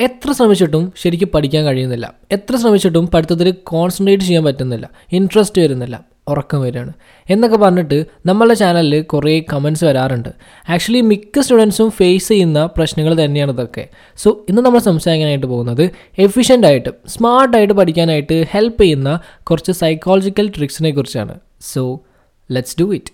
എത്ര ശ്രമിച്ചിട്ടും ശരിക്കും പഠിക്കാൻ കഴിയുന്നില്ല. എത്ര ശ്രമിച്ചിട്ടും പഠിത്തത്തിൽ കോൺസെൻട്രേറ്റ് ചെയ്യാൻ പറ്റുന്നില്ല. ഇൻട്രസ്റ്റ് വരുന്നില്ല. ഉറക്കം വരികയാണ്. എന്നൊക്കെ പറഞ്ഞിട്ട് നമ്മളുടെ ചാനലിൽ കുറേ കമൻസ് വരാറുണ്ട്. ആക്ച്വലി മിക്ക സ്റ്റുഡൻസും ഫേസ് ചെയ്യുന്ന പ്രശ്നങ്ങൾ തന്നെയാണ് ഇതൊക്കെ. സോ ഇന്ന് നമ്മൾ സംസാരിക്കാനായിട്ട് പോകുന്നത് എഫിഷ്യന്റ് ആയിട്ട് സ്മാർട്ടായിട്ട് പഠിക്കാനായിട്ട് ഹെൽപ്പ് ചെയ്യുന്ന കുറച്ച് സൈക്കോളജിക്കൽ ട്രിക്സിനെ കുറിച്ചാണ്. So let's do it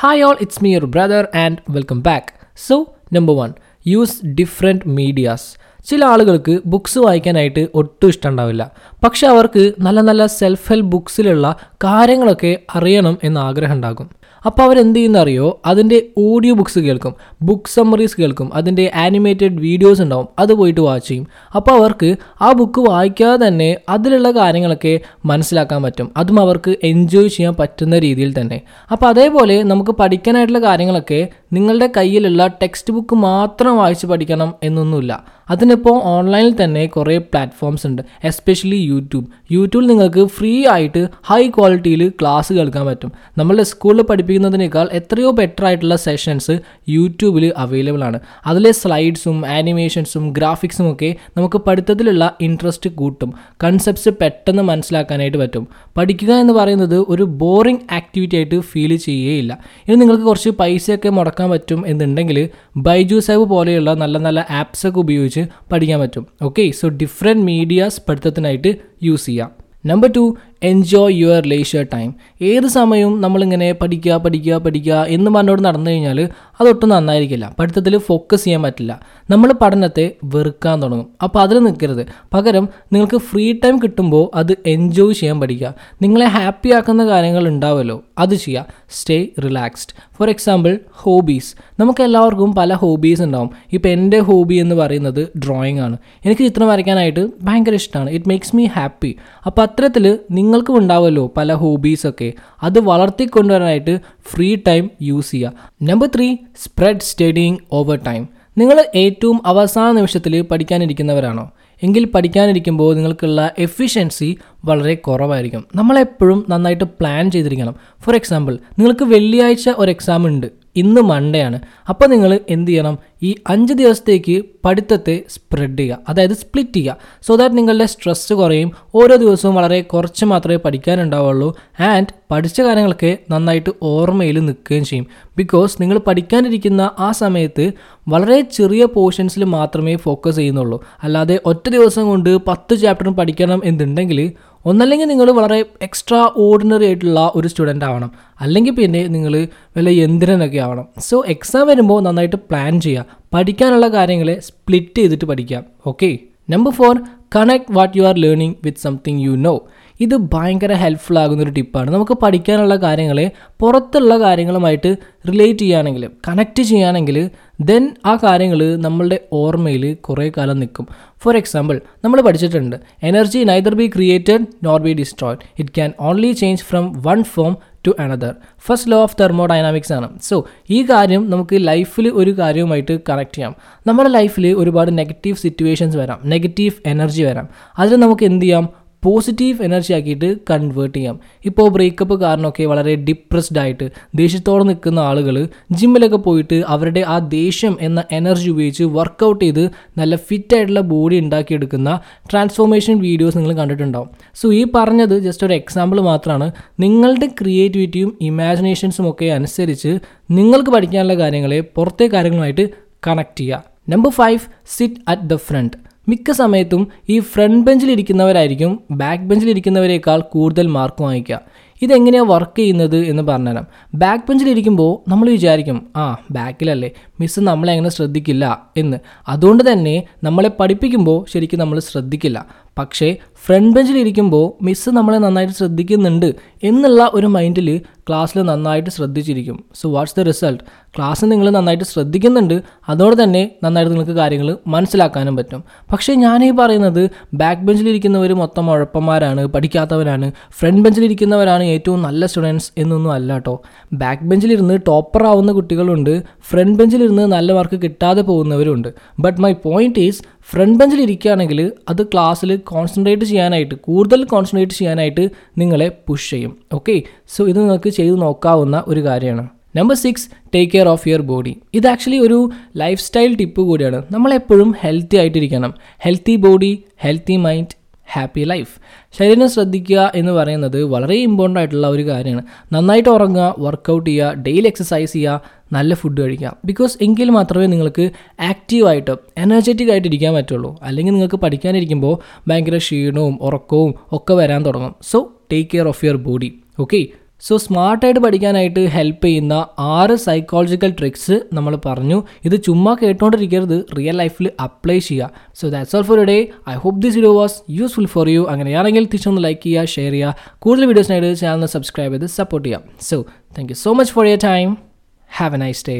hi all it's me your brother and welcome back so number one use different medias ചില ആളുകൾക്ക് ബുക്സ് വായിക്കാനായിട്ട് ഒട്ടും ഇഷ്ടമുണ്ടാവില്ല. പക്ഷെ അവർക്ക് നല്ല നല്ല സെൽഫ് ഹെൽപ്പ് ബുക്സിലുള്ള കാര്യങ്ങളൊക്കെ അറിയണം എന്ന് ആഗ്രഹം ഉണ്ടാകും. അപ്പോൾ അവരെന്ത് ചെയ്യുന്ന അറിയോ അതിന്റെ ഓഡിയോ ബുക്സ് കേൾക്കും. ബുക്ക് സമ്മറീസ് കേൾക്കും. അതിന്റെ ആനിമേറ്റഡ് വീഡിയോസ് ഉണ്ടാവും. അത് പോയിട്ട് വാച്ച് ചെയ്യും. അപ്പോൾ അവർക്ക് ആ ബുക്ക് വായിക്കാതെ തന്നെ അതിലുള്ള കാര്യങ്ങളൊക്കെ മനസ്സിലാക്കാൻ പറ്റും. അതും അവർക്ക് എൻജോയ് ചെയ്യാൻ പറ്റുന്ന രീതിയിൽ തന്നെ. അപ്പോൾ അതേപോലെ നമുക്ക് പഠിക്കാനായിട്ടുള്ള കാര്യങ്ങളൊക്കെ നിങ്ങളുടെ കയ്യിലുള്ള ടെക്സ്റ്റ് ബുക്ക് മാത്രം വായിച്ച് പഠിക്കണം എന്നൊന്നുമില്ല. അതിനിപ്പോൾ ഓൺലൈനിൽ തന്നെ കുറേ പ്ലാറ്റ്ഫോംസ് ഉണ്ട്. എസ്പെഷ്യലി യൂട്യൂബ് യൂട്യൂബിൽ നിങ്ങൾക്ക് ഫ്രീ ആയിട്ട് ഹൈ ക്വാളിറ്റിയിൽ ക്ലാസ് കേൾക്കാൻ പറ്റും. നമ്മളുടെ സ്കൂളിൽ പഠിപ്പിക്കുന്നതിനേക്കാൾ എത്രയോ ബെറ്റർ ആയിട്ടുള്ള സെഷൻസ് യൂട്യൂബിൽ അവൈലബിൾ ആണ്. അതിലെ സ്ലൈഡ്സും ആനിമേഷൻസും ഗ്രാഫിക്സും ഒക്കെ നമുക്ക് പഠിത്തത്തിലുള്ള ഇൻട്രസ്റ്റ് കൂട്ടും. കൺസെപ്റ്റ്സ് പെട്ടെന്ന് മനസ്സിലാക്കാനായിട്ട് പറ്റും. പഠിക്കുക എന്ന് പറയുന്നത് ഒരു ബോറിംഗ് ആക്ടിവിറ്റി ആയിട്ട് ഫീൽ ചെയ്യേയില്ല ഇനി നിങ്ങൾക്ക് കുറച്ച് പൈസയൊക്കെ മുടക്കാൻ പറ്റും എന്നുണ്ടെങ്കിൽ ബൈജൂസ് ആപ്പ് പോലെയുള്ള നല്ല നല്ല ആപ്സൊക്കെ ഉപയോഗിച്ച് പഠിക്കാൻ പറ്റും. ഓക്കെ സോ ഡിഫറെന്റ് മീഡിയാസ് പഠിത്തത്തിനായിട്ട് യൂസ് ചെയ്യാം. Number two enjoy your leisure time ഏത് സമയവും നമ്മളിങ്ങനെ പഠിക്കുക പഠിക്കുക പഠിക്കുക എന്ന് പറഞ്ഞോട് നടന്നു കഴിഞ്ഞാൽ അതൊട്ടും നന്നായിരിക്കില്ല. പഠിത്തത്തിൽ ഫോക്കസ് ചെയ്യാൻ പറ്റില്ല. നമ്മൾ പഠനത്തെ വെറുക്കാൻ തുടങ്ങും. അപ്പോൾ അതിൽ നിൽക്കരുത്. പകരം നിങ്ങൾക്ക് ഫ്രീ ടൈം കിട്ടുമ്പോൾ അത് എൻജോയ് ചെയ്യാൻ പഠിക്കുക. നിങ്ങളെ ഹാപ്പി ആക്കുന്ന കാര്യങ്ങൾ ഉണ്ടാവുമല്ലോ. അത് ചെയ്യുക. Stay relaxed for example hobbies നമുക്ക് എല്ലാവർക്കും പല ഹോബീസ് ഉണ്ടാവും. ഇപ്പോൾ എന്റെ ഹോബി എന്ന് പറയുന്നത് ഡ്രോയിങ് ആണ്. എനിക്ക് ചിത്രം വരയ്ക്കാനായിട്ട് ഭയങ്കര ഇഷ്ടമാണ്. ഇറ്റ് മേക്സ് മീ ഹാപ്പി അപ്പോൾ അത്തരത്തിൽ നിങ്ങൾക്കും ഉണ്ടാവുമല്ലോ പല ഹോബീസൊക്കെ അത് വളർത്തിക്കൊണ്ടുവരാനായിട്ട് ഫ്രീ ടൈം യൂസ് ചെയ്യുക. Number three spread studying over time നിങ്ങൾ ഏറ്റവും അവസാന നിമിഷത്തിൽ പഠിക്കാനിരിക്കുന്നവരാണോ? എങ്കിൽ പഠിക്കാനിരിക്കുമ്പോൾ നിങ്ങൾക്കുള്ള എഫിഷ്യൻസി വളരെ കുറവായിരിക്കും. നമ്മളെപ്പോഴും നന്നായിട്ട് പ്ലാൻ ചെയ്തിരിക്കണം. ഫോർ എക്സാമ്പിൾ നിങ്ങൾക്ക് വെള്ളിയാഴ്ച ഒരു എക്സാം ഉണ്ട്. ഇന്ന് മൺഡേ ആണ്. അപ്പോൾ നിങ്ങൾ എന്ത് ചെയ്യണം? ഈ അഞ്ച് ദിവസത്തേക്ക് പഠിത്തത്തെ സ്പ്രെഡ് ചെയ്യുക അതായത് സ്പ്ലിറ്റ് ചെയ്യുക. സോ ദാറ്റ് നിങ്ങളുടെ സ്ട്രെസ് കുറയും ഓരോ ദിവസവും വളരെ കുറച്ച് മാത്രമേ പഠിക്കാനുണ്ടാവുള്ളൂ ആൻഡ് പഠിച്ച കാര്യങ്ങളൊക്കെ നന്നായിട്ട് ഓർമ്മയിൽ നിൽക്കുകയും ചെയ്യും. ബിക്കോസ് നിങ്ങൾ പഠിക്കാനിരിക്കുന്ന ആ സമയത്ത് വളരെ ചെറിയ പോർഷൻസിൽ മാത്രമേ ഫോക്കസ് ചെയ്യുന്നുള്ളൂ. അല്ലാതെ ഒറ്റ ദിവസം കൊണ്ട് പത്ത് ചാപ്റ്ററും പഠിക്കണം എന്നുണ്ടെങ്കിൽ ഒന്നല്ലെങ്കിൽ നിങ്ങൾ വളരെ എക്സ്ട്രാ ഓർഡിനറി ആയിട്ടുള്ള ഒരു സ്റ്റുഡന്റ് ആവണം. അല്ലെങ്കിൽ പിന്നെ നിങ്ങൾ വല്ല യന്ത്രനൊക്കെ ആവണം. സോ എക്സാം വരുമ്പോൾ നന്നായിട്ട് പ്ലാൻ ചെയ്യുക. പഠിക്കാനുള്ള കാര്യങ്ങളെ സ്പ്ലിറ്റ് ചെയ്തിട്ട് പഠിക്കാം. Okay number four connect what you are learning with something you know ഇത് ഭയങ്കര ഹെൽപ്ഫുൾ ആകുന്ന ഒരു ടിപ്പാണ് നമുക്ക് പഠിക്കാനുള്ള കാര്യങ്ങളെ പുറത്തുള്ള കാര്യങ്ങളുമായിട്ട് റിലേറ്റ് ചെയ്യുകയാണെങ്കിൽ കണക്റ്റ് ചെയ്യുകയാണെങ്കിൽ ദെൻ ആ കാര്യങ്ങൾ നമ്മളുടെ ഓർമ്മയിൽ കുറേ കാലം നിൽക്കും. ഫോർ എക്സാമ്പിൾ നമ്മൾ പഠിച്ചിട്ടുണ്ട് energy neither be created nor be destroyed it can only change from one form to another first law of thermodynamics ആണ്. സോ ഈ കാര്യം നമുക്ക് ലൈഫിൽ ഒരു കാര്യവുമായിട്ട് കണക്ട് ചെയ്യാം. നമ്മുടെ ലൈഫിൽ ഒരുപാട് നെഗറ്റീവ് സിറ്റുവേഷൻസ് വരാം. നെഗറ്റീവ് എനർജി വരാം. അതിൽ നമുക്ക് എന്ത് ചെയ്യാം? പോസിറ്റീവ് എനർജി ആക്കിയിട്ട് കൺവേർട്ട് ചെയ്യാം. ഇപ്പോൾ ബ്രേക്കപ്പ് കാരണമൊക്കെ വളരെ ഡിപ്രസ്ഡ് ആയിട്ട് ദേഷ്യത്തോടെ നിൽക്കുന്ന ആളുകൾ ജിമ്മിലൊക്കെ പോയിട്ട് അവരുടെ ആ ദേഷ്യം എന്ന എനർജി ഉപയോഗിച്ച് വർക്കൗട്ട് ചെയ്ത് നല്ല ഫിറ്റ് ആയിട്ടുള്ള ബോഡി ഉണ്ടാക്കിയെടുക്കുന്ന ട്രാൻസ്ഫോർമേഷൻ വീഡിയോസ് നിങ്ങൾ കണ്ടിട്ടുണ്ടാവും. സോ ഈ പറഞ്ഞത് ജസ്റ്റ് ഒരു എക്സാമ്പിൾ മാത്രമാണ്. നിങ്ങളുടെ ക്രിയേറ്റിവിറ്റിയും ഇമാജിനേഷൻസും ഒക്കെ അനുസരിച്ച് നിങ്ങൾക്ക് പഠിക്കാനുള്ള കാര്യങ്ങളെ പുറത്തെ കാര്യങ്ങളുമായിട്ട് കണക്ട് ചെയ്യുക. Number five sit at the front മിക്ക സമയത്തും ഈ ഫ്രണ്ട് ബെഞ്ചിലിരിക്കുന്നവരായിരിക്കും ബാക്ക് ബെഞ്ചിലിരിക്കുന്നവരേക്കാൾ കൂടുതൽ മാർക്ക് വാങ്ങിക്കുക. ഇതെങ്ങനെയാണ് വർക്ക് ചെയ്യുന്നത് എന്ന് പറഞ്ഞുതരാം. ബാക്ക് ബെഞ്ചിൽ ഇരിക്കുമ്പോൾ നമ്മൾ വിചാരിക്കും ആ ബാക്കിലല്ലേ മിസ് നമ്മളെ അങ്ങനെ ശ്രദ്ധിക്കില്ല എന്ന്. അതുകൊണ്ട് തന്നെ നമ്മളെ പഠിപ്പിക്കുമ്പോൾ ശരിക്കും നമ്മൾ ശ്രദ്ധിക്കില്ല. പക്ഷേ ഫ്രണ്ട് ബെഞ്ചിൽ ഇരിക്കുമ്പോൾ മിസ്സ് നമ്മളെ നന്നായിട്ട് ശ്രദ്ധിക്കുന്നുണ്ട് എന്നുള്ള ഒരു മൈൻഡിൽ ക്ലാസ്സിൽ നന്നായിട്ട് ശ്രദ്ധിച്ചിരിക്കും. So what's the result class നിങ്ങൾ നന്നായിട്ട് ശ്രദ്ധിക്കുന്നുണ്ട് അതോടെ തന്നെ നന്നായിട്ട് നിങ്ങൾക്ക് കാര്യങ്ങൾ മനസ്സിലാക്കാനും പറ്റും. പക്ഷേ ഞാൻ ഈ പറയുന്നത് ബാക്ക് ബെഞ്ചിലിരിക്കുന്നവർ മൊത്തം ഉഴപ്പന്മാരാണ് പഠിക്കാത്തവരാണ് ഫ്രണ്ട് ബെഞ്ചിലിരിക്കുന്നവരാണ് ഏറ്റവും നല്ല സ്റ്റുഡൻസ് എന്നൊന്നും അല്ല കേട്ടോ ബാക്ക് ബെഞ്ചിലിരുന്ന് ടോപ്പർ ആവുന്ന കുട്ടികളുണ്ട് ഫ്രണ്ട് ബെഞ്ചിലിരുന്ന് നല്ല മാർക്ക് കിട്ടാതെ പോകുന്നവരുണ്ട്. But my point is front ബെഞ്ചിൽ ഇരിക്കുകയാണെങ്കിൽ അത് ക്ലാസ്സിൽ കോൺസെൻട്രേറ്റ് ചെയ്യാനായിട്ട് കൂടുതൽ കോൺസെൻട്രേറ്റ് ചെയ്യാനായിട്ട് നിങ്ങളെ പുഷ് ചെയ്യും. ഓക്കെ സോ ഇത് നിങ്ങൾക്ക് ചെയ്ത് നോക്കാവുന്ന ഒരു കാര്യമാണ്. Number six take care of your body ഇത് ആക്ച്വലി ഒരു ലൈഫ് സ്റ്റൈൽ ടിപ്പ് കൂടിയാണ്. നമ്മളെപ്പോഴും healthy ആയിട്ടിരിക്കണം. Healthy body healthy mind happy life. ശരീരം ശ്രദ്ധിക്കുക എന്ന് പറയുന്നത് വളരെ ഇമ്പോർട്ടന്റ് ആയിട്ടുള്ള ഒരു കാര്യമാണ്. നന്നായിട്ട് ഉറങ്ങുക വർക്കൗട്ട് ചെയ്യുക ഡെയിലി എക്സസൈസ് ചെയ്യുക നല്ല ഫുഡ് കഴിക്കുക. ബിക്കോസ് എങ്കിൽ മാത്രമേ നിങ്ങൾക്ക് ആക്റ്റീവായിട്ട് എനർജറ്റിക് ആയിട്ട് ഇരിക്കാൻ പറ്റുള്ളൂ. അല്ലെങ്കിൽ നിങ്ങൾക്ക് പഠിക്കാനിരിക്കുമ്പോൾ ഭയങ്കര ക്ഷീണവും ഉറക്കവും ഒക്കെ വരാൻ തുടങ്ങും. So take care of your body okay so സ്മാർട്ടായിട്ട് പഠിക്കാനായിട്ട് ഹെൽപ്പ് ചെയ്യുന്ന ആറ് സൈക്കോളജിക്കൽ ട്രിക്സ് നമ്മൾ പറഞ്ഞു. ഇത് ചുമ്മാ കേട്ടോണ്ടിരിക്കരുത്. റിയൽ ലൈഫിൽ അപ്ലൈ ചെയ്യുക. So that's all for day I hope this video was useful for you അങ്ങനെയാണെങ്കിൽ തിരിച്ചൊന്ന് ലൈക്ക് ചെയ്യുക ഷെയർ ചെയ്യുക. കൂടുതൽ വീഡിയോസിനായിട്ട് ചാനൽ സബ്സ്ക്രൈബ് ചെയ്ത് സപ്പോർട്ട് ചെയ്യാം so thank you so much for your time have a nice day